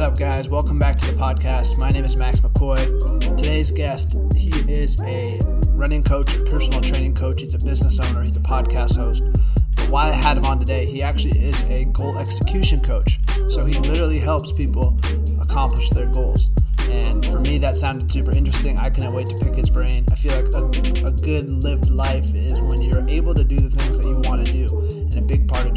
What up, guys? Welcome back to the podcast. My name is Max McCoy. Today's guest, he is a running coach, a personal training coach. He's a business owner. He's a podcast host. But why I had him on today, he actually is a goal execution coach. So he literally helps people accomplish their goals. And for me, that sounded super interesting. I couldn't wait to pick his brain. I feel like a, a good lived life is when you're able to do the things that you want to do. And a big part of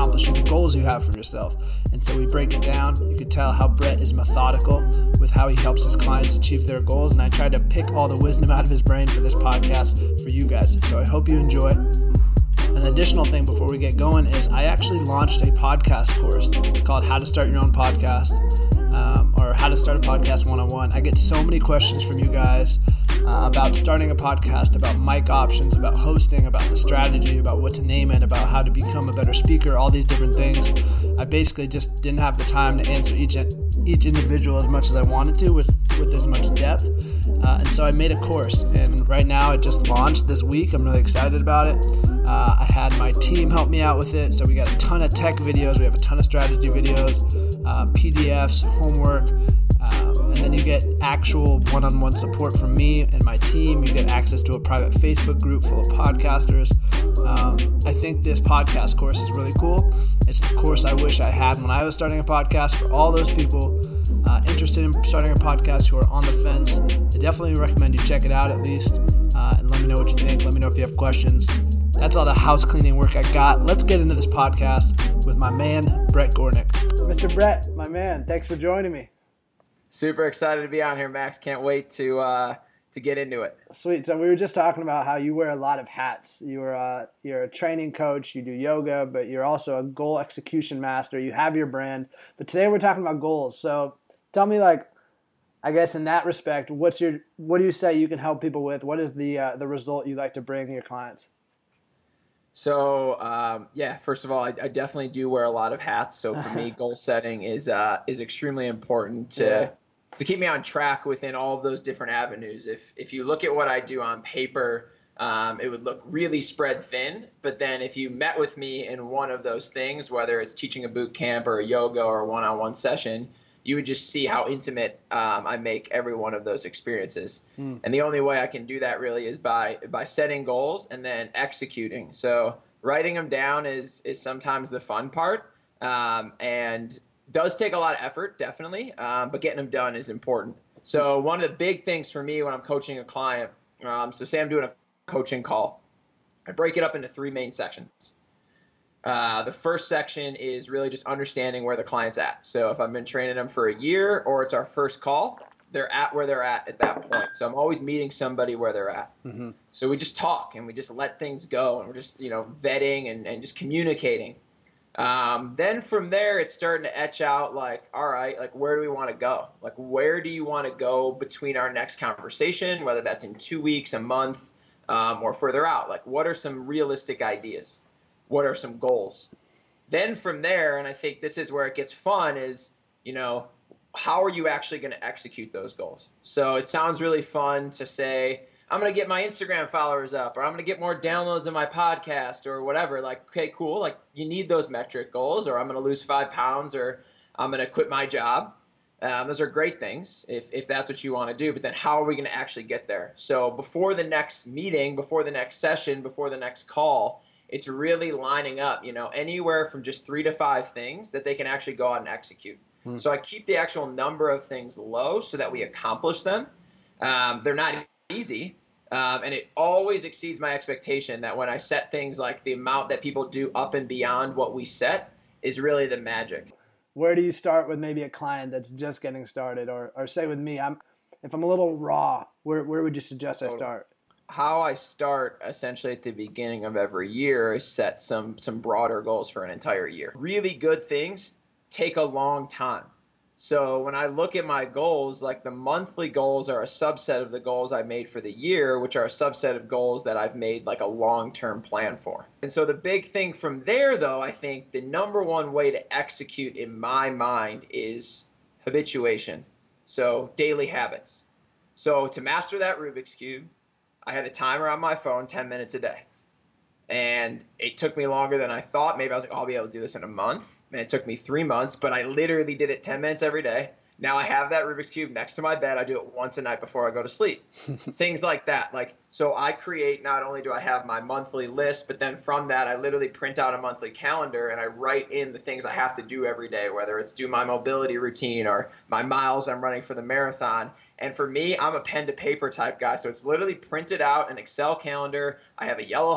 accomplishing the goals you have for yourself. And so we break it down. You can tell how Brett is methodical with how he helps his clients achieve their goals. And I tried to pick all the wisdom out of his brain for this podcast for you guys. So I hope you enjoy. An additional thing before we get going is I actually launched a podcast course. It's called How to Start Your Own Podcast um, or How to Start a Podcast 101. I get so many questions from you guys uh, about starting a podcast, about mic options, about hosting, about the strategy, about what to name it, about how to become a better speaker, all these different things. I basically just didn't have the time to answer each each individual as much as I wanted to with, with as much depth. Uh, and so I made a course, and right now it just launched this week. I'm really excited about it. Uh, I had my team help me out with it, so we got a ton of tech videos, we have a ton of strategy videos, uh, PDFs, homework. And then you get actual one on one support from me and my team. You get access to a private Facebook group full of podcasters. Um, I think this podcast course is really cool. It's the course I wish I had when I was starting a podcast for all those people uh, interested in starting a podcast who are on the fence. I definitely recommend you check it out at least uh, and let me know what you think. Let me know if you have questions. That's all the house cleaning work I got. Let's get into this podcast with my man, Brett Gornick. Mr. Brett, my man, thanks for joining me. Super excited to be on here, Max. Can't wait to uh, to get into it. Sweet. So we were just talking about how you wear a lot of hats. You are uh, you're a training coach. You do yoga, but you're also a goal execution master. You have your brand. But today we're talking about goals. So tell me, like, I guess in that respect, what's your what do you say you can help people with? What is the uh, the result you like to bring your clients? So um, yeah, first of all, I, I, definitely do wear a lot of hats. So for me, goal setting is uh, is extremely important to yeah to keep me on track within all of those different avenues. If if you look at what I do on paper, um, it would look really spread thin. But then if you met with me in one of those things, whether it's teaching a boot camp or a yoga or a one-on-one session, you would just see how intimate um, I make every one of those experiences. Mm. And the only way I can do that really is by by setting goals and then executing. So writing them down is is sometimes the fun part. Um, and does take a lot of effort, definitely, um, but getting them done is important. So one of the big things for me when I'm coaching a client, um, so say I'm doing a coaching call, I break it up into three main sections. Uh, the first section is really just understanding where the client's at. So if I've been training them for a year or it's our first call, they're at where they're at at that point. So I'm always meeting somebody where they're at. Mm-hmm. So we just talk and we just let things go and we're just, you know, vetting and, and just communicating. Um, then from there, it's starting to etch out like, all right, like where do we want to go? Like, where do you want to go between our next conversation, whether that's in two weeks, a month, um, or further out? Like, what are some realistic ideas? What are some goals? Then from there, and I think this is where it gets fun, is, you know, how are you actually going to execute those goals? So it sounds really fun to say, I'm going to get my Instagram followers up or I'm going to get more downloads of my podcast or whatever. Like, okay, cool. Like, you need those metric goals or I'm going to lose five pounds or I'm going to quit my job. Um, those are great things if, if that's what you want to do. But then how are we going to actually get there? So before the next meeting, before the next session, before the next call, it's really lining up, you know, anywhere from just three to five things that they can actually go out and execute. Hmm. So I keep the actual number of things low so that we accomplish them. Um, they're not easy, um, and it always exceeds my expectation that when I set things like the amount that people do up and beyond what we set is really the magic. Where do you start with maybe a client that's just getting started, or, or say with me, I'm if I'm a little raw, where, where would you suggest I start? How I start essentially at the beginning of every year is set some some broader goals for an entire year. Really good things take a long time. So when I look at my goals, like the monthly goals are a subset of the goals I made for the year, which are a subset of goals that I've made like a long term plan for. And so the big thing from there, though, I think the number one way to execute in my mind is habituation. So daily habits. So to master that Rubik's Cube, I had a timer on my phone 10 minutes a day. And it took me longer than I thought. Maybe I was like, oh, I'll be able to do this in a month Man, it took me three months, but I literally did it 10 minutes every day. Now I have that Rubik's Cube next to my bed. I do it once a night before I go to sleep. Things like that. Like, so I create, not only do I have my monthly list, but then from that, I literally print out a monthly calendar and I write in the things I have to do every day, whether it's do my mobility routine or my miles I'm running for the marathon. And for me, I'm a pen to paper type guy. So it's literally printed out an Excel calendar. I have a yellow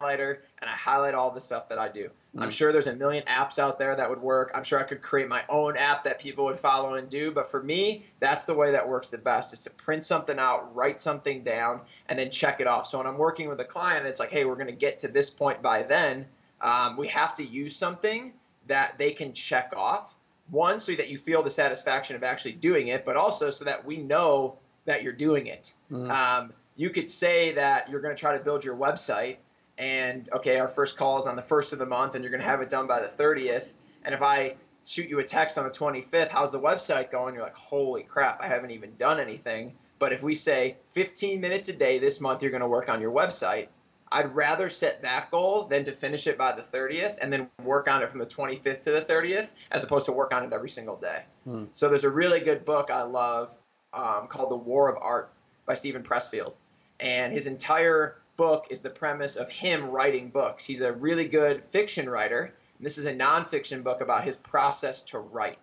highlighter and I highlight all the stuff that I do. Mm. I'm sure there's a million apps out there that would work. I'm sure I could create my own app that people would follow and do. But for me, that's the way that works the best is to print something out, write something down, and then check it off. So when I'm working with a client, it's like, hey, we're going to get to this point by then. Um, we have to use something that they can check off. One, so that you feel the satisfaction of actually doing it, but also so that we know that you're doing it. Mm. Um, you could say that you're going to try to build your website and okay, our first call is on the first of the month, and you're going to have it done by the 30th. And if I shoot you a text on the 25th, how's the website going? You're like, holy crap, I haven't even done anything. But if we say 15 minutes a day this month, you're going to work on your website. I'd rather set that goal than to finish it by the 30th and then work on it from the 25th to the 30th, as opposed to work on it every single day. Hmm. So there's a really good book I love um, called The War of Art by Steven Pressfield, and his entire book is the premise of him writing books. He's a really good fiction writer. this is a nonfiction book about his process to write.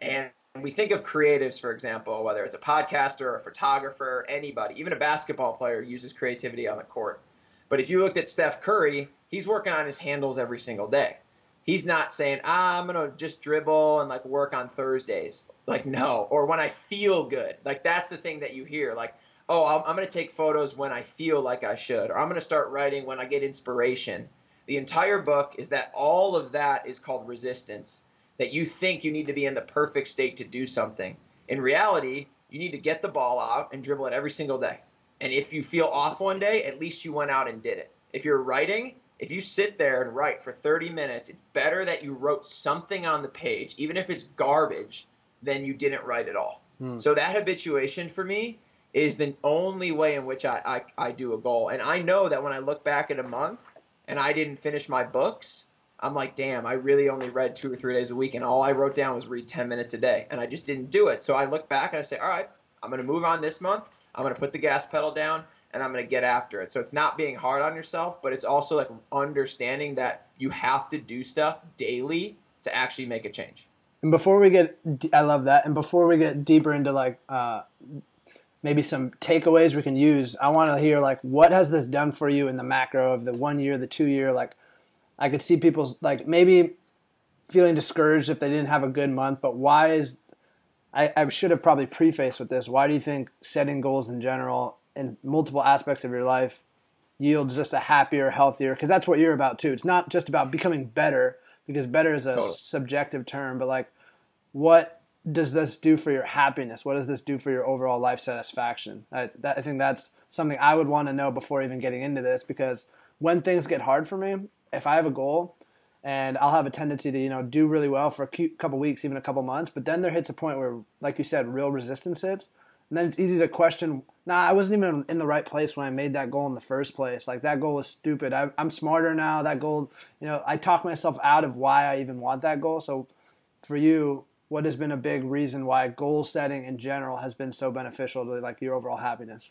And we think of creatives, for example, whether it's a podcaster, a photographer, anybody, even a basketball player uses creativity on the court. But if you looked at Steph Curry, he's working on his handles every single day. He's not saying, ah, I'm gonna just dribble and like work on Thursdays. Like no, or when I feel good. Like that's the thing that you hear. Like oh, I'm, I'm going to take photos when I feel like I should, or I'm going to start writing when I get inspiration. The entire book is that all of that is called resistance, that you think you need to be in the perfect state to do something. In reality, you need to get the ball out and dribble it every single day. And if you feel off one day, at least you went out and did it. If you're writing, if you sit there and write for 30 minutes, it's better that you wrote something on the page, even if it's garbage, than you didn't write at all. Hmm. So that habituation for me is the only way in which I, I, I do a goal. And I know that when I look back at a month and I didn't finish my books, I'm like, damn, I really only read two or three days a week, and all I wrote down was read 10 minutes a day, and I just didn't do it. So I look back and I say, all right, I'm going to move on this month. I'm going to put the gas pedal down, and I'm going to get after it. So it's not being hard on yourself, but it's also like understanding that you have to do stuff daily to actually make a change. And before we get, I love that. And before we get deeper into like uh, maybe some takeaways we can use. I want to hear like what has this done for you in the macro of the one year, the two year. Like I could see people like maybe feeling discouraged if they didn't have a good month, but why is I, I should have probably prefaced with this. Why do you think setting goals in general in multiple aspects of your life yields just a happier, healthier? Because that's what you're about too. It's not just about becoming better, because better is a totally. subjective term, but like what does this do for your happiness? What does this do for your overall life satisfaction? I, that, I think that's something I would want to know before even getting into this because when things get hard for me, if I have a goal and I'll have a tendency to you know do really well for a couple weeks, even a couple months, but then there hits a point where, like you said, real resistance hits, and then it's easy to question. Nah, I wasn't even in the right place when I made that goal in the first place. Like that goal was stupid. I, I'm smarter now. That goal, you know, I talk myself out of why I even want that goal. So for you, what has been a big reason why goal setting in general has been so beneficial to like your overall happiness?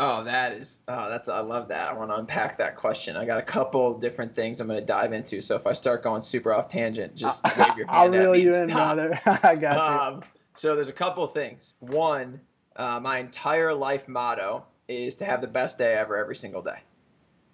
Oh, that is oh, that's I love that. I want to unpack that question. I got a couple different things I'm going to dive into. So if I start going super off tangent, just wave your hand I'll reel you in, brother. I got um, you. So there's a couple things. One, uh, my entire life motto is to have the best day ever every single day,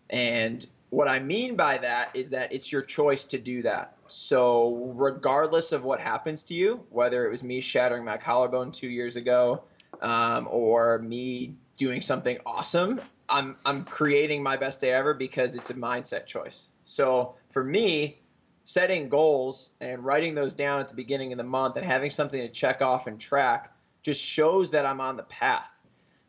and what I mean by that is that it's your choice to do that. So, regardless of what happens to you, whether it was me shattering my collarbone two years ago um, or me doing something awesome, I'm, I'm creating my best day ever because it's a mindset choice. So, for me, setting goals and writing those down at the beginning of the month and having something to check off and track just shows that I'm on the path.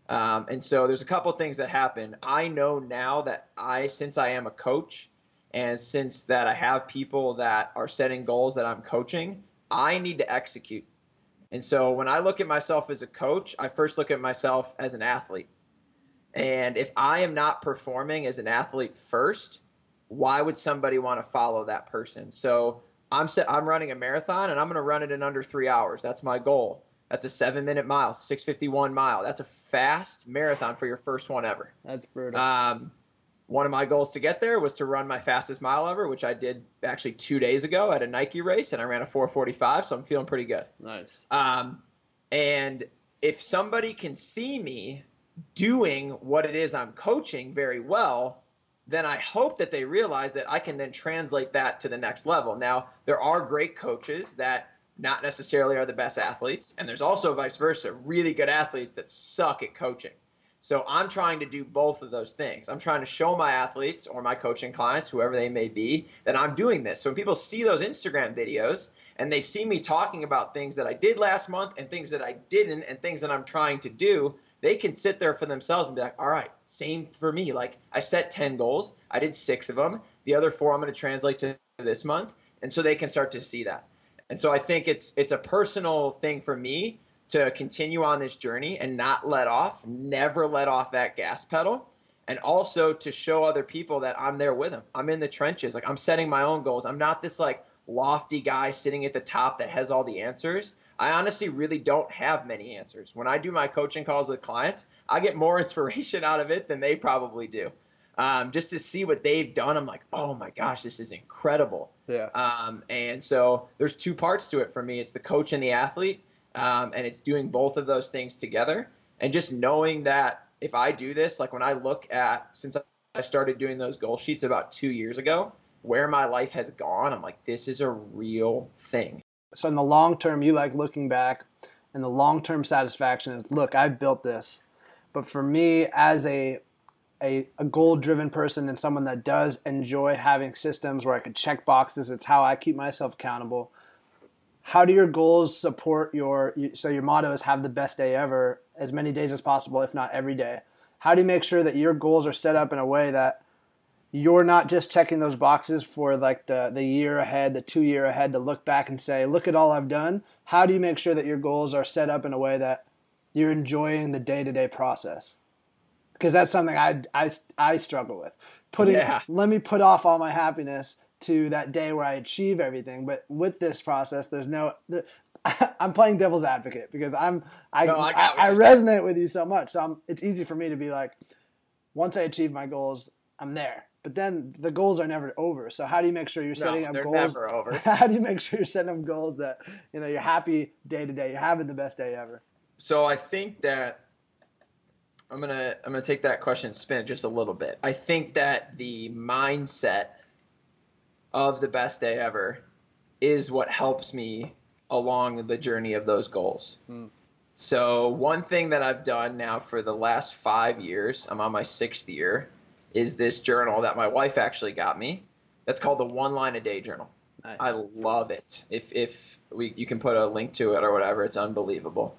Um, and so there's a couple things that happen. I know now that I, since I am a coach, and since that I have people that are setting goals that I'm coaching, I need to execute. And so when I look at myself as a coach, I first look at myself as an athlete. And if I am not performing as an athlete first, why would somebody want to follow that person? So I'm set, I'm running a marathon and I'm going to run it in under three hours. That's my goal. That's a seven minute mile, 651 mile. That's a fast marathon for your first one ever. That's brutal. Um, one of my goals to get there was to run my fastest mile ever, which I did actually two days ago at a Nike race, and I ran a 4:45, so I'm feeling pretty good. Nice. Um, and if somebody can see me doing what it is I'm coaching very well, then I hope that they realize that I can then translate that to the next level. Now, there are great coaches that not necessarily are the best athletes, and there's also vice versa, really good athletes that suck at coaching. So I'm trying to do both of those things. I'm trying to show my athletes or my coaching clients, whoever they may be, that I'm doing this. So when people see those Instagram videos and they see me talking about things that I did last month and things that I didn't and things that I'm trying to do, they can sit there for themselves and be like, all right, same for me. Like I set 10 goals, I did six of them. The other four I'm going to translate to this month. And so they can start to see that. And so I think it's it's a personal thing for me to continue on this journey and not let off, never let off that gas pedal. And also to show other people that I'm there with them. I'm in the trenches. Like I'm setting my own goals. I'm not this like lofty guy sitting at the top that has all the answers. I honestly really don't have many answers. When I do my coaching calls with clients, I get more inspiration out of it than they probably do. Um, just to see what they've done, I'm like, oh my gosh, this is incredible. Yeah. Um, and so there's two parts to it for me. It's the coach and the athlete, um, and it's doing both of those things together. And just knowing that if I do this, like when I look at since I started doing those goal sheets about two years ago, where my life has gone, I'm like, this is a real thing. So in the long term, you like looking back, and the long term satisfaction is, look, I built this. But for me, as a a, a goal driven person and someone that does enjoy having systems where I can check boxes, it's how I keep myself accountable. How do your goals support your so your motto is have the best day ever as many days as possible, if not every day? How do you make sure that your goals are set up in a way that you're not just checking those boxes for like the, the year ahead, the two year ahead to look back and say, look at all I've done. How do you make sure that your goals are set up in a way that you're enjoying the day to day process? Because that's something I, I, I struggle with. Putting, yeah. let me put off all my happiness to that day where I achieve everything. But with this process, there's no, there, I'm playing devil's advocate because I'm, I, no, I, I, I resonate saying. with you so much. So I'm, it's easy for me to be like, once I achieve my goals, I'm there but then the goals are never over. So how do you make sure you're setting no, up they're goals? Never over. How do you make sure you're setting up goals that you know you're happy day to day, you're having the best day ever? So I think that I'm gonna I'm gonna take that question and spin it just a little bit. I think that the mindset of the best day ever is what helps me along the journey of those goals. Hmm. So one thing that I've done now for the last five years, I'm on my sixth year, is this journal that my wife actually got me. That's called the One Line a Day Journal. Nice. I love it. If if we you can put a link to it or whatever, it's unbelievable.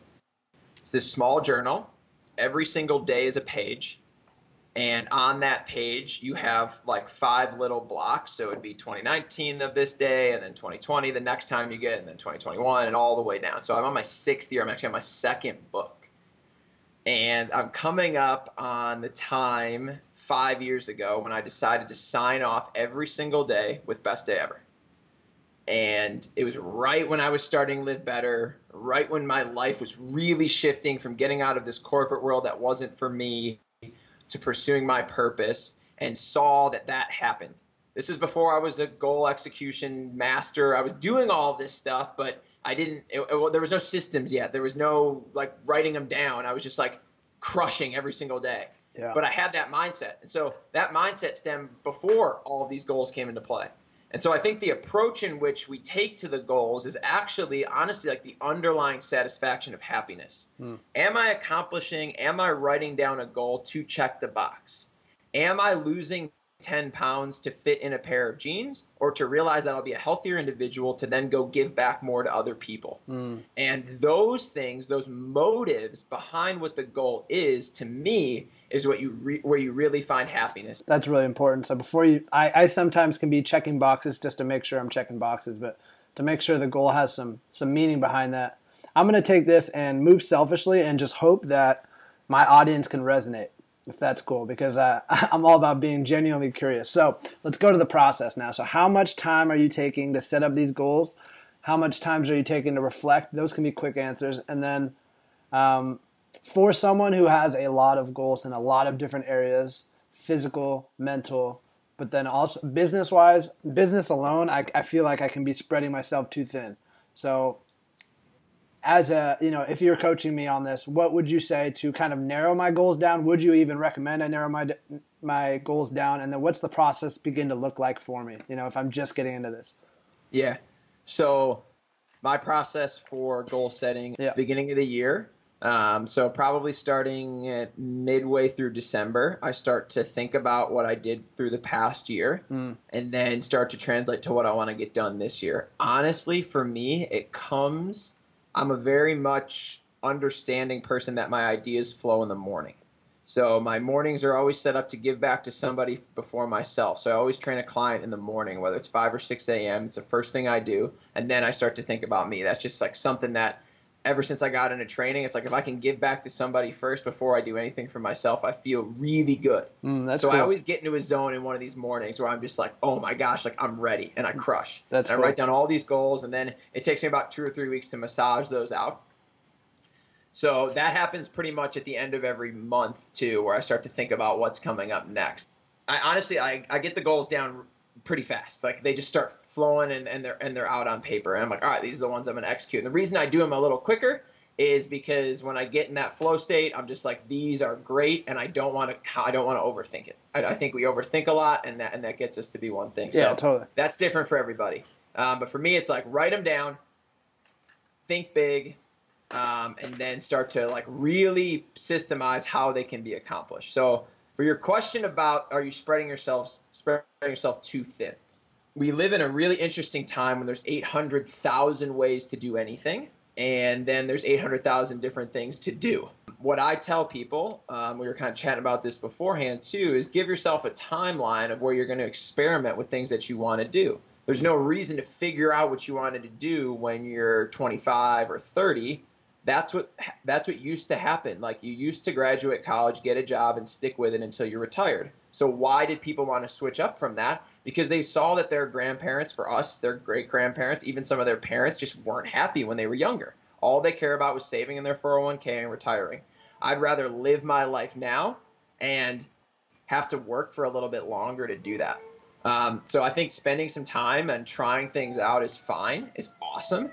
It's this small journal. Every single day is a page. And on that page, you have like five little blocks. So it would be 2019 of this day, and then 2020 the next time you get, and then 2021, and all the way down. So I'm on my sixth year. I'm actually on my second book. And I'm coming up on the time five years ago when I decided to sign off every single day with Best Day Ever. And it was right when I was starting Live Better, right when my life was really shifting from getting out of this corporate world that wasn't for me to pursuing my purpose, and saw that that happened. This is before I was a goal execution master. I was doing all this stuff, but I didn't. It, it, there was no systems yet. There was no like writing them down. I was just like crushing every single day. Yeah. But I had that mindset. And so that mindset stemmed before all of these goals came into play. And so I think the approach in which we take to the goals is actually, honestly, like the underlying satisfaction of happiness. Hmm. Am I accomplishing, am I writing down a goal to check the box? Am I losing 10 pounds to fit in a pair of jeans or to realize that I'll be a healthier individual to then go give back more to other people. Mm. And those things, those motives behind what the goal is, to me, is what you re- where you really find happiness. That's really important. So before you, I, I sometimes can be checking boxes just to make sure I'm checking boxes, but to make sure the goal has some some meaning behind that. I'm going to take this and move selfishly and just hope that my audience can resonate if that's cool, because uh, I'm all about being genuinely curious. So let's go to the process now. So, how much time are you taking to set up these goals? How much time are you taking to reflect? Those can be quick answers. And then, um, for someone who has a lot of goals in a lot of different areas physical, mental, but then also business wise, business alone, I, I feel like I can be spreading myself too thin. So, as a you know if you're coaching me on this what would you say to kind of narrow my goals down? Would you even recommend i narrow my my goals down? And then what's the process begin to look like for me you know if i'm just getting into this? Yeah. So my process for goal setting yeah. beginning of the year um, so probably starting at midway through december i start to think about what i did through the past year mm. and then start to translate to what i want to get done this year. Honestly for me it comes I'm a very much understanding person that my ideas flow in the morning. So my mornings are always set up to give back to somebody before myself. So I always train a client in the morning, whether it's 5 or 6 a.m. It's the first thing I do. And then I start to think about me. That's just like something that ever since I got into training, it's like if I can give back to somebody first before I do anything for myself, I feel really good. Mm, so cool. I always get into a zone in one of these mornings where I'm just like, oh my gosh, like I'm ready, and I mm, crush. That's and I write down all these goals, and then it takes me about two or three weeks to massage those out. So that happens pretty much at the end of every month too, where I start to think about what's coming up next. I honestly, I, I get the goals down pretty fast. Like they just start flowing and, and they're and they're out on paper. And I'm like, all right, these are the ones I'm gonna execute. And the reason I do them a little quicker is because when I get in that flow state, I'm just like, these are great, and I don't want to I don't want to overthink it. I, I, think we overthink a lot, and that and that gets us to be one thing. Yeah, so totally. That's different for everybody. Um, but for me, it's like write them down, think big, um, and then start to like really systemize how they can be accomplished. So for your question about are you spreading yourselves spreading yourself too thin? We live in a really interesting time when there's 800,000 ways to do anything, and then there's 800,000 different things to do. What I tell people, um, we were kind of chatting about this beforehand too, is give yourself a timeline of where you're going to experiment with things that you want to do. There's no reason to figure out what you wanted to do when you're 25 or 30 that's what that's what used to happen. Like you used to graduate college, get a job, and stick with it until you're retired. So why did people want to switch up from that? Because they saw that their grandparents, for us, their great grandparents, even some of their parents, just weren't happy when they were younger. All they care about was saving in their 401k and retiring. I'd rather live my life now and have to work for a little bit longer to do that. Um, so I think spending some time and trying things out is fine, is awesome.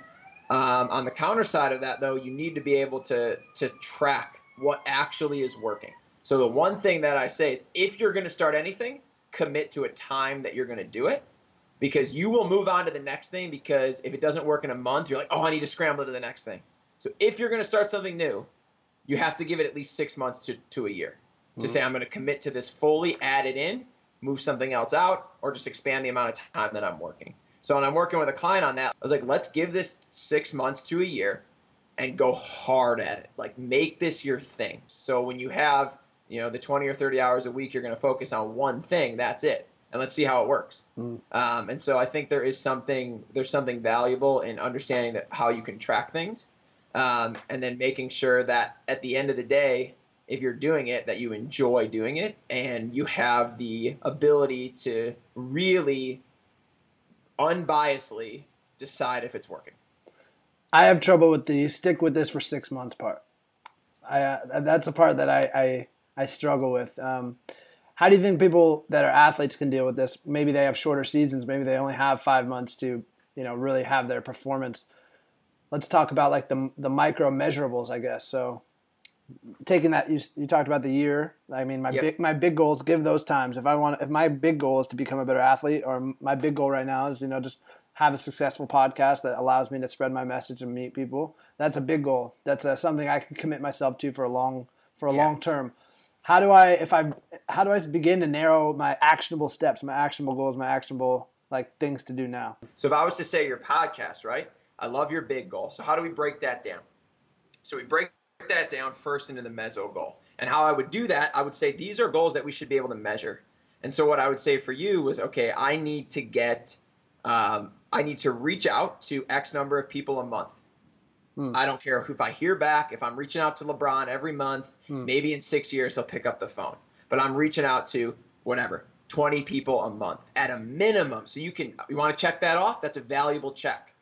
Um, on the counter side of that, though, you need to be able to to track what actually is working. So the one thing that I say is, if you're going to start anything, commit to a time that you're going to do it, because you will move on to the next thing. Because if it doesn't work in a month, you're like, oh, I need to scramble to the next thing. So if you're going to start something new, you have to give it at least six months to, to a year to mm-hmm. say I'm going to commit to this fully, add it in, move something else out, or just expand the amount of time that I'm working. So when I'm working with a client on that, I was like, let's give this six months to a year and go hard at it. Like make this your thing. So when you have, you know, the 20 or 30 hours a week, you're going to focus on one thing. That's it. And let's see how it works. Mm. Um, and so I think there is something, there's something valuable in understanding that how you can track things. Um, and then making sure that at the end of the day, if you're doing it, that you enjoy doing it and you have the ability to really unbiasedly decide if it's working. I have trouble with the stick with this for six months part. I uh, that's a part that I I, I struggle with. Um, how do you think people that are athletes can deal with this? Maybe they have shorter seasons. Maybe they only have five months to you know really have their performance. Let's talk about like the the micro measurables, I guess. So taking that you, you talked about the year. I mean my yep. big my big goals give those times. If i want if my big goal is to become a better athlete or my big goal right now is you know just have a successful podcast that allows me to spread my message and meet people that's a big goal. That's uh, something i can commit myself to for a long for a yeah. long term. How do i if i how do i begin to narrow my actionable steps my actionable goals my actionable like things to do now? So if i was to say your podcast right i love your big goal. So how do we break that down? So we break that down first into the meso goal. And how I would do that, I would say these are goals that we should be able to measure. And so what I would say for you was, okay, I need to get, um, I need to reach out to X number of people a month. Hmm. I don't care if I hear back, if I'm reaching out to LeBron every month, hmm. maybe in six years he'll pick up the phone. But I'm reaching out to whatever, 20 people a month at a minimum. So you can, you want to check that off? That's a valuable check.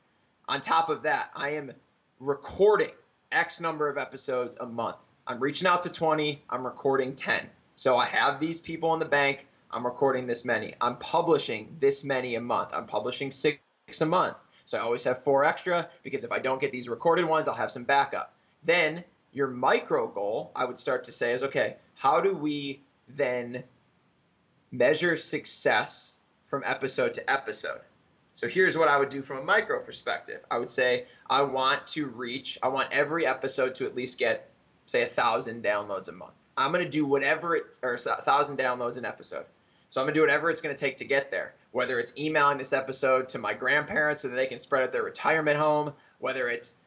On top of that, I am recording X number of episodes a month. I'm reaching out to 20, I'm recording 10. So I have these people in the bank, I'm recording this many. I'm publishing this many a month. I'm publishing six a month. So I always have four extra because if I don't get these recorded ones, I'll have some backup. Then your micro goal, I would start to say, is okay, how do we then measure success from episode to episode? So here's what I would do from a micro perspective. I would say I want to reach, I want every episode to at least get, say, a thousand downloads a month. I'm to do whatever it, or a thousand downloads an episode. So I'm to do whatever it's to take to get there. Whether it's emailing this episode to my grandparents so that they can spread out their retirement home, whether it's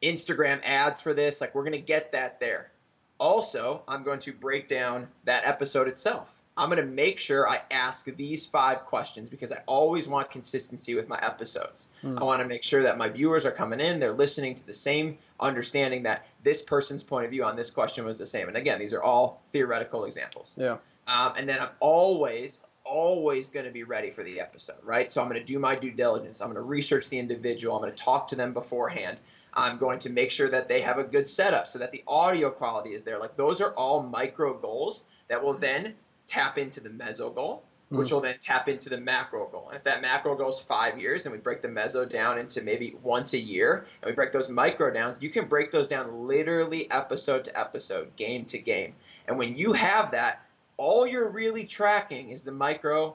Instagram ads for this, like we're to get that there. Also, I'm going to break down that episode itself. I'm going to make sure I ask these five questions because I always want consistency with my episodes. Mm. I want to make sure that my viewers are coming in, they're listening to the same understanding that this person's point of view on this question was the same. And again, these are all theoretical examples. Yeah. Um, and then I'm always, always going to be ready for the episode, right? So I'm going to do my due diligence. I'm going to research the individual. I'm going to talk to them beforehand. I'm going to make sure that they have a good setup so that the audio quality is there. Like those are all micro goals that will then tap into the meso goal, which mm will then tap into the macro goal. And if that macro goes five years, then we break the meso down into maybe once a year, and we break those micro downs. You can break those down literally episode to episode, game to game. And when you have that, all you're really tracking is the micro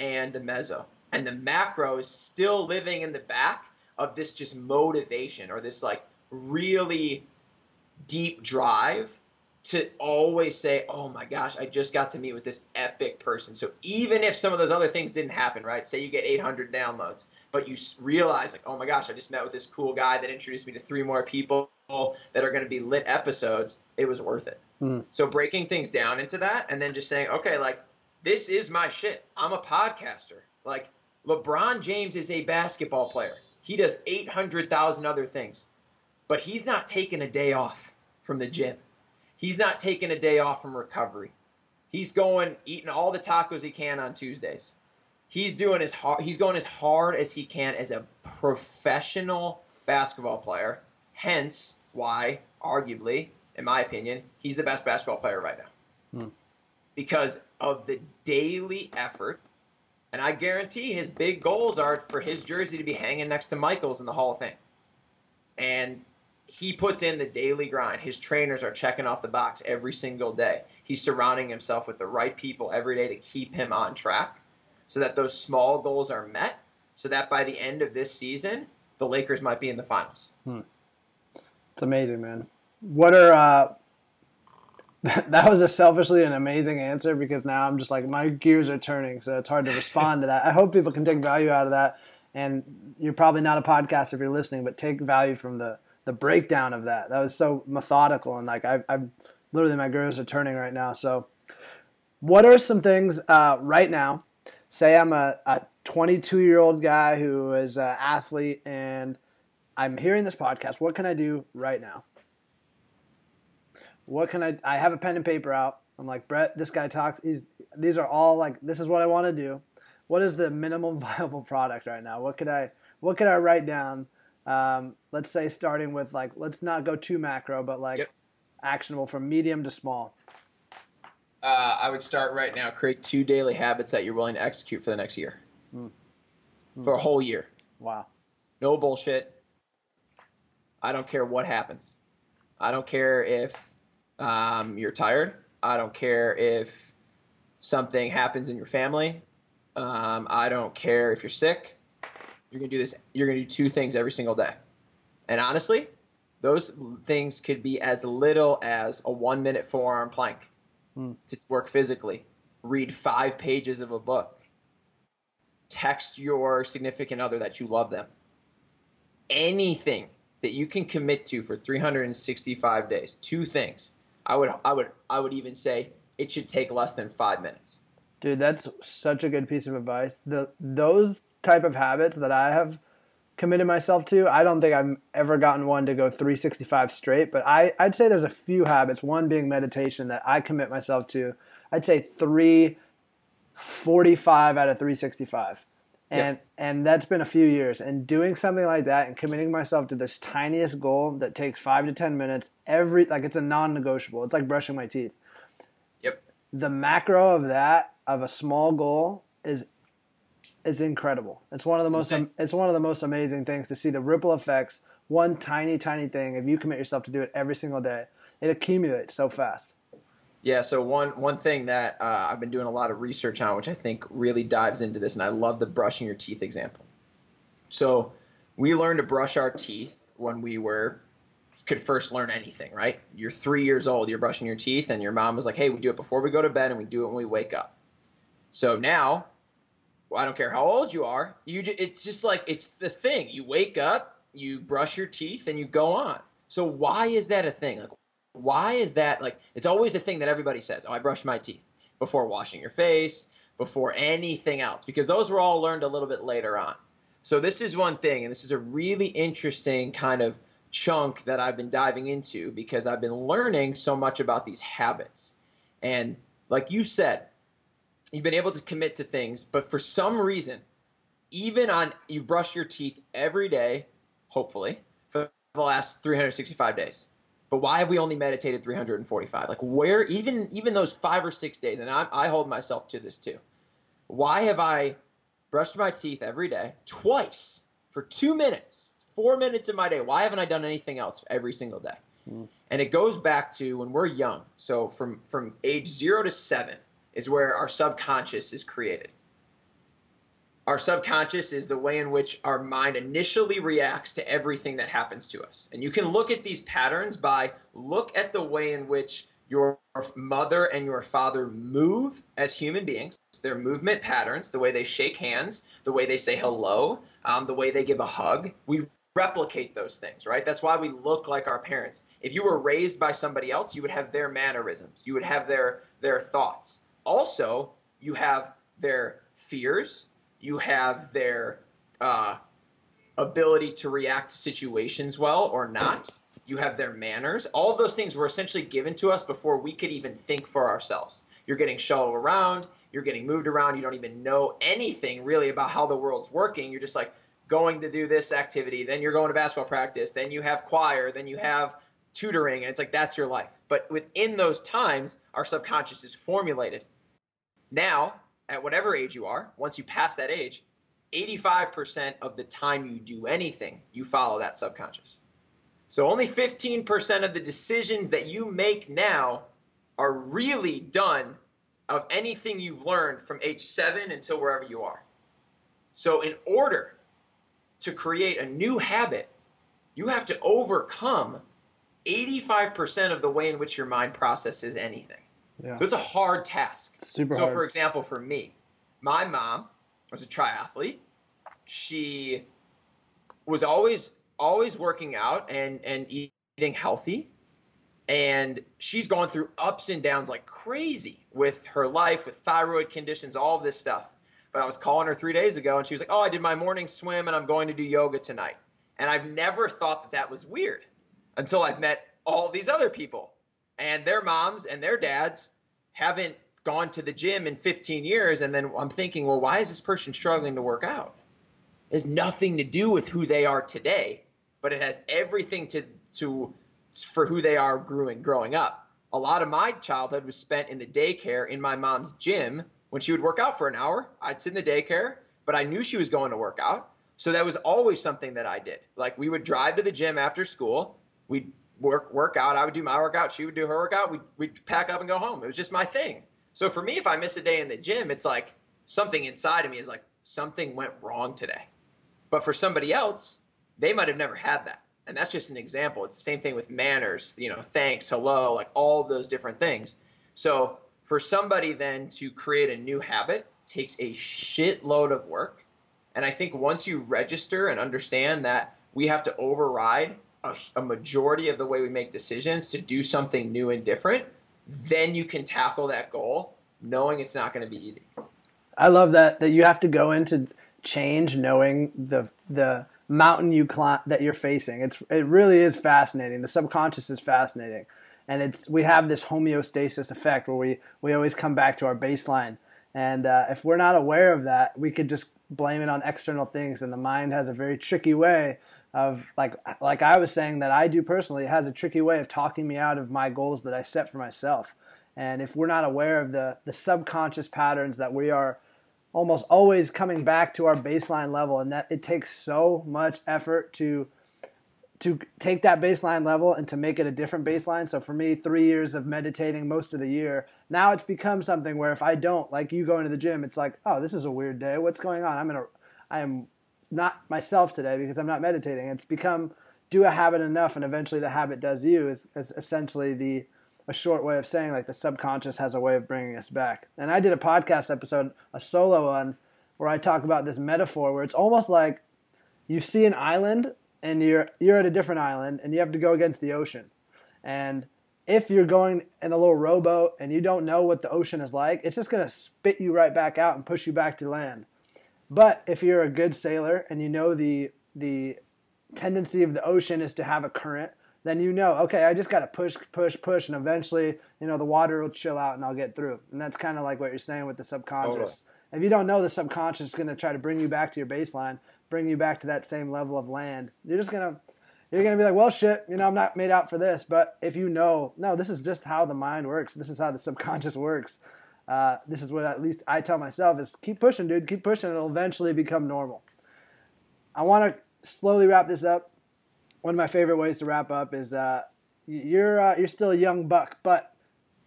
and the meso. And the macro is still living in the back of this just motivation or this like really deep drive to always say, "Oh my gosh, I just got to meet with this epic person." So even if some of those other things didn't happen, right? Say you get 800 downloads, but you realize like, "Oh my gosh, I just met with this cool guy that introduced me to three more people that are going to be lit episodes." It was worth it. Mm. So breaking things down into that and then just saying, "Okay, like this is my shit. I'm a podcaster." Like LeBron James is a basketball player. He does 800,000 other things. But he's not taking a day off from the gym He's not taking a day off from recovery. He's going eating all the tacos he can on Tuesdays. He's doing as hard. He's going as hard as he can as a professional basketball player. Hence, why, arguably, in my opinion, he's the best basketball player right now. Hmm. Because of the daily effort, and I guarantee his big goals are for his jersey to be hanging next to Michael's in the Hall of Fame. And he puts in the daily grind. His trainers are checking off the box every single day. He's surrounding himself with the right people every day to keep him on track so that those small goals are met, so that by the end of this season, the Lakers might be in the finals. Hmm. It's amazing, man. What are uh that was a selfishly an amazing answer because now I'm just like my gears are turning, so it's hard to respond to that. I hope people can take value out of that. And you're probably not a podcast if you're listening, but take value from the the breakdown of that. That was so methodical and like I, I'm literally my gears are turning right now. So, what are some things uh, right now? Say I'm a, a 22 year old guy who is an athlete and I'm hearing this podcast. What can I do right now? What can I? I have a pen and paper out. I'm like Brett. This guy talks. He's. These are all like. This is what I want to do. What is the minimum viable product right now? What could I? What could I write down um, let's say starting with like let's not go too macro, but like yep. actionable from medium to small. Uh, I would start right now. Create two daily habits that you're willing to execute for the next year, mm. For a whole year. Wow. No bullshit. I don't care what happens. I don't care if um, you're tired. I don't care if something happens in your family. Um, I don't care if you're sick. You're gonna do this. You're gonna do two things every single day, and honestly, those things could be as little as a one minute forearm plank hmm. to work physically, read five pages of a book, text your significant other that you love them. Anything that you can commit to for 365 days. Two things. I would I would I would even say it should take less than 5 minutes. Dude, that's such a good piece of advice. The those type of habits that I have committed myself to. I don't think I've ever gotten one to go 365 straight, but I, I'd say there's a few habits, one being meditation that I commit myself to. I'd say 345 out of 365. And and that's been a few years. And doing something like that and committing myself to this tiniest goal that takes five to ten minutes every like it's a non negotiable. It's like brushing my teeth. Yep. The macro of that of a small goal is is incredible. It's one of the it's most insane. it's one of the most amazing things to see the ripple effects. One tiny tiny thing. If you commit yourself to do it every single day, it accumulates so fast. Yeah. So one one thing that uh, I've been doing a lot of research on, which I think really dives into this, and I love the brushing your teeth example. So we learned to brush our teeth when we were could first learn anything, right? You're three years old, you're brushing your teeth, and your mom was like, "Hey, we do it before we go to bed, and we do it when we wake up." So now well, I don't care how old you are. You just, it's just like it's the thing. You wake up, you brush your teeth, and you go on. So why is that a thing? Like, why is that like? It's always the thing that everybody says. Oh, I brush my teeth before washing your face, before anything else, because those were all learned a little bit later on. So this is one thing, and this is a really interesting kind of chunk that I've been diving into because I've been learning so much about these habits. And like you said, you've been able to commit to things, but for some reason, even on you've brushed your teeth every day, hopefully, for the last 365 days. But why have we only meditated 345? Like where even even those five or six days, and I, I hold myself to this too. Why have I brushed my teeth every day twice for two minutes, four minutes of my day? Why haven't I done anything else every single day? Mm. And it goes back to when we're young. So from from age zero to seven, is where our subconscious is created. Our subconscious is the way in which our mind initially reacts to everything that happens to us. And you can look at these patterns by look at the way in which your mother and your father move as human beings, their movement patterns, the way they shake hands, the way they say hello, um, the way they give a hug. We replicate those things, right? That's why we look like our parents. If you were raised by somebody else, you would have their mannerisms, you would have their their thoughts. Also, you have their fears, you have their uh, ability to react to situations well or not, you have their manners. All of those things were essentially given to us before we could even think for ourselves. You're getting shuttled around, you're getting moved around, you don't even know anything really about how the world's working. You're just like going to do this activity, then you're going to basketball practice, then you have choir, then you have tutoring, and it's like that's your life. But within those times, our subconscious is formulated now, at whatever age you are, once you pass that age, 85% of the time you do anything, you follow that subconscious. So only 15% of the decisions that you make now are really done of anything you've learned from age seven until wherever you are. So, in order to create a new habit, you have to overcome 85% of the way in which your mind processes anything. Yeah. So it's a hard task. Super so, hard. for example, for me, my mom was a triathlete. She was always always working out and and eating healthy. And she's gone through ups and downs like crazy with her life, with thyroid conditions, all of this stuff. But I was calling her three days ago, and she was like, "Oh, I did my morning swim, and I'm going to do yoga tonight." And I've never thought that that was weird until I've met all these other people and their moms and their dads haven't gone to the gym in 15 years and then i'm thinking well why is this person struggling to work out? It has nothing to do with who they are today but it has everything to to for who they are growing growing up. A lot of my childhood was spent in the daycare in my mom's gym. When she would work out for an hour i'd sit in the daycare but i knew she was going to work out. So that was always something that i did. Like we would drive to the gym after school. We'd work work out. I would do my workout. She would do her workout. We'd, we'd pack up and go home. It was just my thing. So for me, if I miss a day in the gym, it's like something inside of me is like something went wrong today. But for somebody else, they might have never had that. And that's just an example. It's the same thing with manners, you know, thanks, hello, like all of those different things. So for somebody then to create a new habit takes a shitload of work. And I think once you register and understand that we have to override a, a majority of the way we make decisions to do something new and different, then you can tackle that goal knowing it's not going to be easy. I love that that you have to go into change knowing the the mountain you climb that you're facing. It's it really is fascinating. The subconscious is fascinating, and it's we have this homeostasis effect where we we always come back to our baseline. And uh, if we're not aware of that, we could just blame it on external things. And the mind has a very tricky way of like like I was saying that I do personally. It has a tricky way of talking me out of my goals that I set for myself. And if we're not aware of the the subconscious patterns that we are almost always coming back to our baseline level and that it takes so much effort to to take that baseline level and to make it a different baseline. So for me, three years of meditating most of the year, now it's become something where if I don't, like you going to the gym, it's like, oh, this is a weird day. What's going on? I'm in a, I am not myself today because I'm not meditating. It's become do a habit enough, and eventually the habit does you. Is, is essentially the a short way of saying like the subconscious has a way of bringing us back. And I did a podcast episode, a solo one, where I talk about this metaphor where it's almost like you see an island and you're you're at a different island and you have to go against the ocean. And if you're going in a little rowboat and you don't know what the ocean is like, it's just going to spit you right back out and push you back to land. But if you're a good sailor and you know the the tendency of the ocean is to have a current, then you know, okay, I just got to push, push, push, and eventually, you know, the water will chill out and I'll get through. And that's kind of like what you're saying with the subconscious. Totally. If you don't know the subconscious is going to try to bring you back to your baseline, bring you back to that same level of land, you're just going to you're going to be like, well, shit, you know, I'm not made out for this. But if you know, no, this is just how the mind works. This is how the subconscious works. Uh, this is what at least I tell myself is keep pushing, dude. Keep pushing. It'll eventually become normal. I want to slowly wrap this up one of my favorite ways to wrap up is uh, you're uh, you're still a young buck, but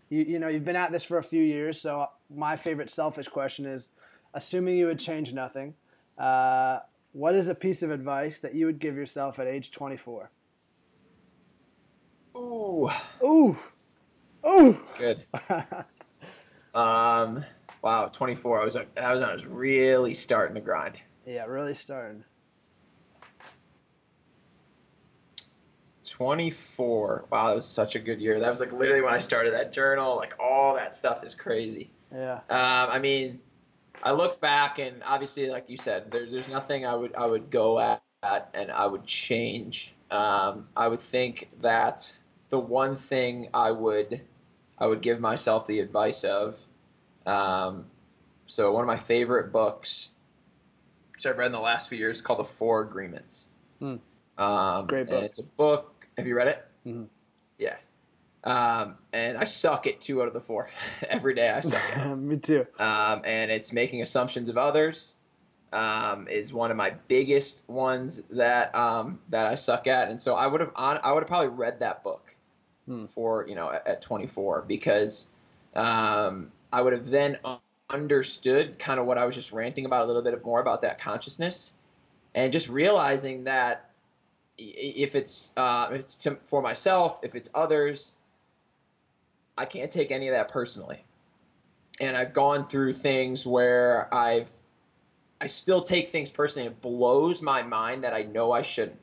you you know you've been at this for a few years. So my favorite selfish question is, assuming you would change nothing, uh, what is a piece of advice that you would give yourself at age 24? Ooh, ooh, ooh. That's good. um, wow, 24. I was I was I was really starting to grind. Yeah, really starting. 24. Wow, that was such a good year. That was like literally when I started that journal. Like all that stuff is crazy. Yeah. Um, I mean, I look back and obviously, like you said, there, there's nothing I would I would go at, at and I would change. Um, I would think that the one thing I would I would give myself the advice of. Um, so one of my favorite books, which I've read in the last few years, is called The Four Agreements. Hmm. Um, Great book. And it's a book have you read it? Mm-hmm. Yeah. Um, and I suck at two out of the four. Every day I suck at Me too. Um, and it's making assumptions of others. Um, is one of my biggest ones that um, that I suck at, and so I would have I would have probably read that book hmm. for you know at, at 24 because um, I would have then understood kind of what I was just ranting about a little bit more about that consciousness, and just realizing that if it's uh, if it's to, for myself, if it's others, I can't take any of that personally. And I've gone through things where I've I still take things personally. It blows my mind that I know I shouldn't.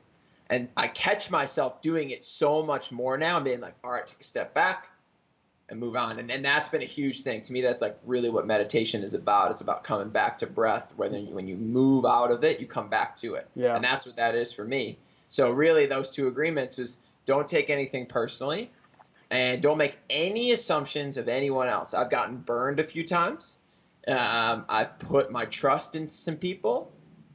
And I catch myself doing it so much more now and being like, all right, take a step back and move on. And, and that's been a huge thing. To me, that's like really what meditation is about. It's about coming back to breath. Whether you, when you move out of it, you come back to it. Yeah. And that's what that is for me. So really, those two agreements is don't take anything personally, and don't make any assumptions of anyone else. I've gotten burned a few times. Um, I've put my trust in some people,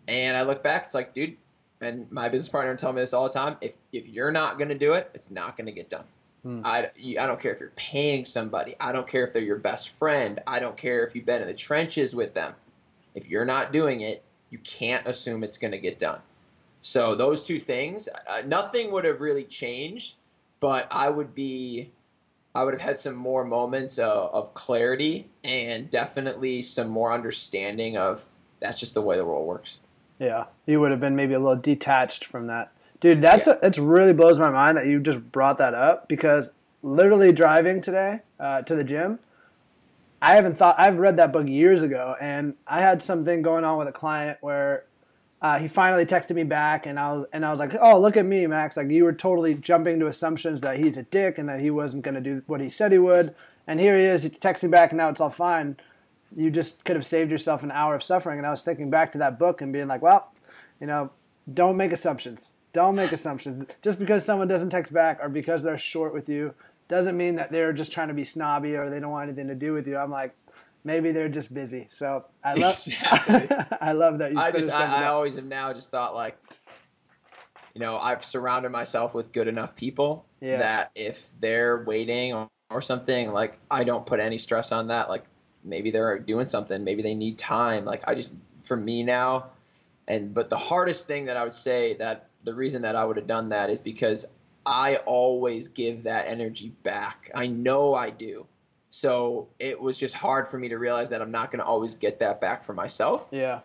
and I look back, it's like, dude, and my business partner tell me this all the time. If if you're not going to do it, it's not going to get done. Hmm. I, I don't care if you're paying somebody. I don't care if they're your best friend. I don't care if you've been in the trenches with them. If you're not doing it, you can't assume it's going to get done. So those two things, uh, nothing would have really changed, but I would be, I would have had some more moments of, of clarity and definitely some more understanding of that's just the way the world works. Yeah, you would have been maybe a little detached from that, dude. That's yeah. a, it's really blows my mind that you just brought that up because literally driving today uh, to the gym. I haven't thought I've read that book years ago, and I had something going on with a client where uh, he finally texted me back, and I was and I was like, "Oh, look at me, Max! Like you were totally jumping to assumptions that he's a dick and that he wasn't going to do what he said he would, and here he is. He texts me back, and now it's all fine. You just could have saved yourself an hour of suffering." And I was thinking back to that book and being like, "Well, you know, don't make assumptions. Don't make assumptions. Just because someone doesn't text back or because they're short with you doesn't mean that they're just trying to be snobby or they don't want anything to do with you. I'm like, maybe they're just busy. So I love, exactly. I love that. You I just, I, I always have now just thought like, you know, I've surrounded myself with good enough people yeah. that if they're waiting or, or something, like I don't put any stress on that. Like maybe they're doing something, maybe they need time. Like I just, for me now, and but the hardest thing that I would say that the reason that I would have done that is because I always give that energy back. I know I do. So it was just hard for me to realize that I'm not going to always get that back for myself. Yeah.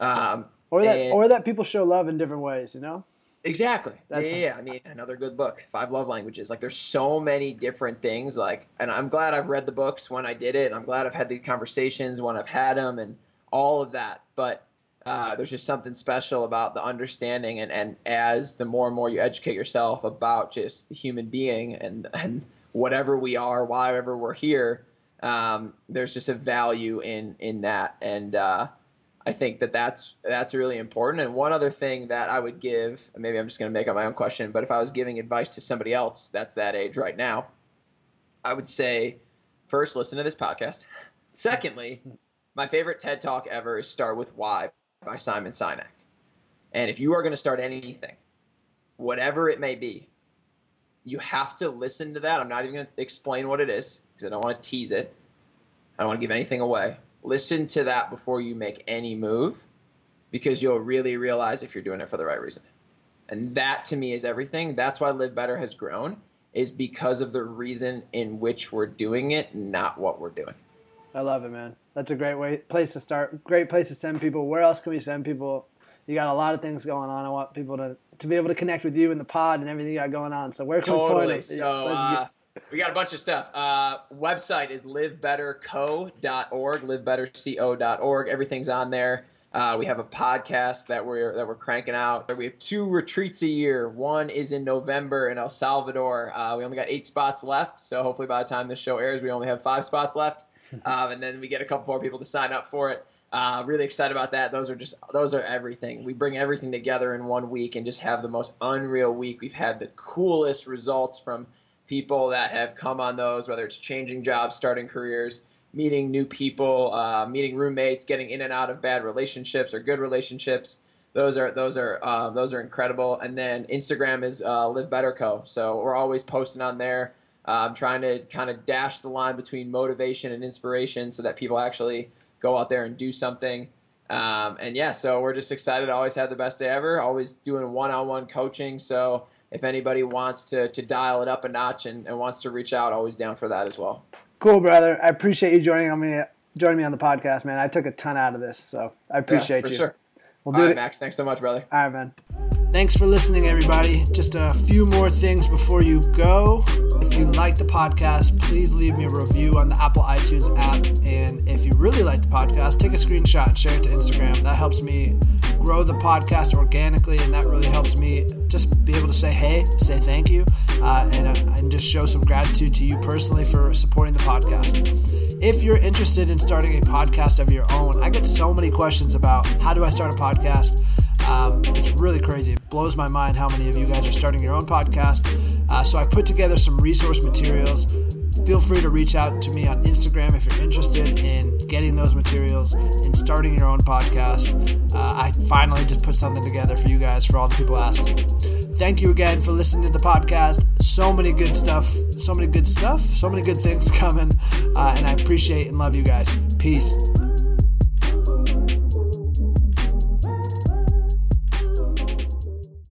Um, or that, and, or that people show love in different ways, you know. Exactly. That's yeah, yeah. I mean, another good book, Five Love Languages. Like, there's so many different things. Like, and I'm glad I've read the books when I did it. And I'm glad I've had the conversations when I've had them, and all of that. But uh, there's just something special about the understanding and, and as the more and more you educate yourself about just the human being and, and whatever we are, why ever we're here, um, there's just a value in in that, and uh, I think that that's that's really important. And one other thing that I would give, maybe I'm just going to make up my own question, but if I was giving advice to somebody else that's that age right now, I would say, first, listen to this podcast. Secondly, my favorite TED talk ever is Start with Why by Simon Sinek. And if you are going to start anything, whatever it may be, you have to listen to that. I'm not even going to explain what it is because I don't want to tease it. I don't want to give anything away. Listen to that before you make any move because you'll really realize if you're doing it for the right reason. And that to me is everything. That's why Live Better has grown is because of the reason in which we're doing it, not what we're doing. I love it, man. That's a great way place to start. Great place to send people. Where else can we send people? You got a lot of things going on. I want people to to be able to connect with you in the pod and everything you got going on. So where can totally. we point So uh, we got a bunch of stuff. Uh, website is livebetterco.org, livebetterco.org. Everything's on there. Uh, we have a podcast that we're that we're cranking out. We have two retreats a year. One is in November in El Salvador. Uh, we only got eight spots left, so hopefully by the time this show airs, we only have five spots left. um, and then we get a couple more people to sign up for it. Uh, really excited about that. Those are just those are everything. We bring everything together in one week and just have the most unreal week. We've had the coolest results from people that have come on those, whether it's changing jobs, starting careers, meeting new people, uh, meeting roommates, getting in and out of bad relationships or good relationships. Those are those are uh, those are incredible. And then Instagram is uh, Live Better Co. So we're always posting on there. I'm trying to kind of dash the line between motivation and inspiration so that people actually go out there and do something. Um, and yeah, so we're just excited. Always had the best day ever. Always doing one-on-one coaching. So if anybody wants to to dial it up a notch and, and wants to reach out, always down for that as well. Cool, brother. I appreciate you joining on me joining me on the podcast, man. I took a ton out of this, so I appreciate yeah, for you. Sure. We'll do All right, it. Max. Thanks so much, brother. All right, man. Thanks for listening, everybody. Just a few more things before you go. If you like the podcast, please leave me a review on the Apple iTunes app. And if you really like the podcast, take a screenshot and share it to Instagram. That helps me grow the podcast organically, and that really helps me just be able to say hey, say thank you, uh, and, uh, and just show some gratitude to you personally for supporting the podcast. If you're interested in starting a podcast of your own, I get so many questions about how do I start a podcast. Um, it's really crazy. It blows my mind how many of you guys are starting your own podcast. Uh, so I put together some resource materials. Feel free to reach out to me on Instagram if you're interested in getting those materials and starting your own podcast. Uh, I finally just put something together for you guys for all the people asking. Thank you again for listening to the podcast. So many good stuff, so many good stuff, so many good things coming. Uh, and I appreciate and love you guys. Peace.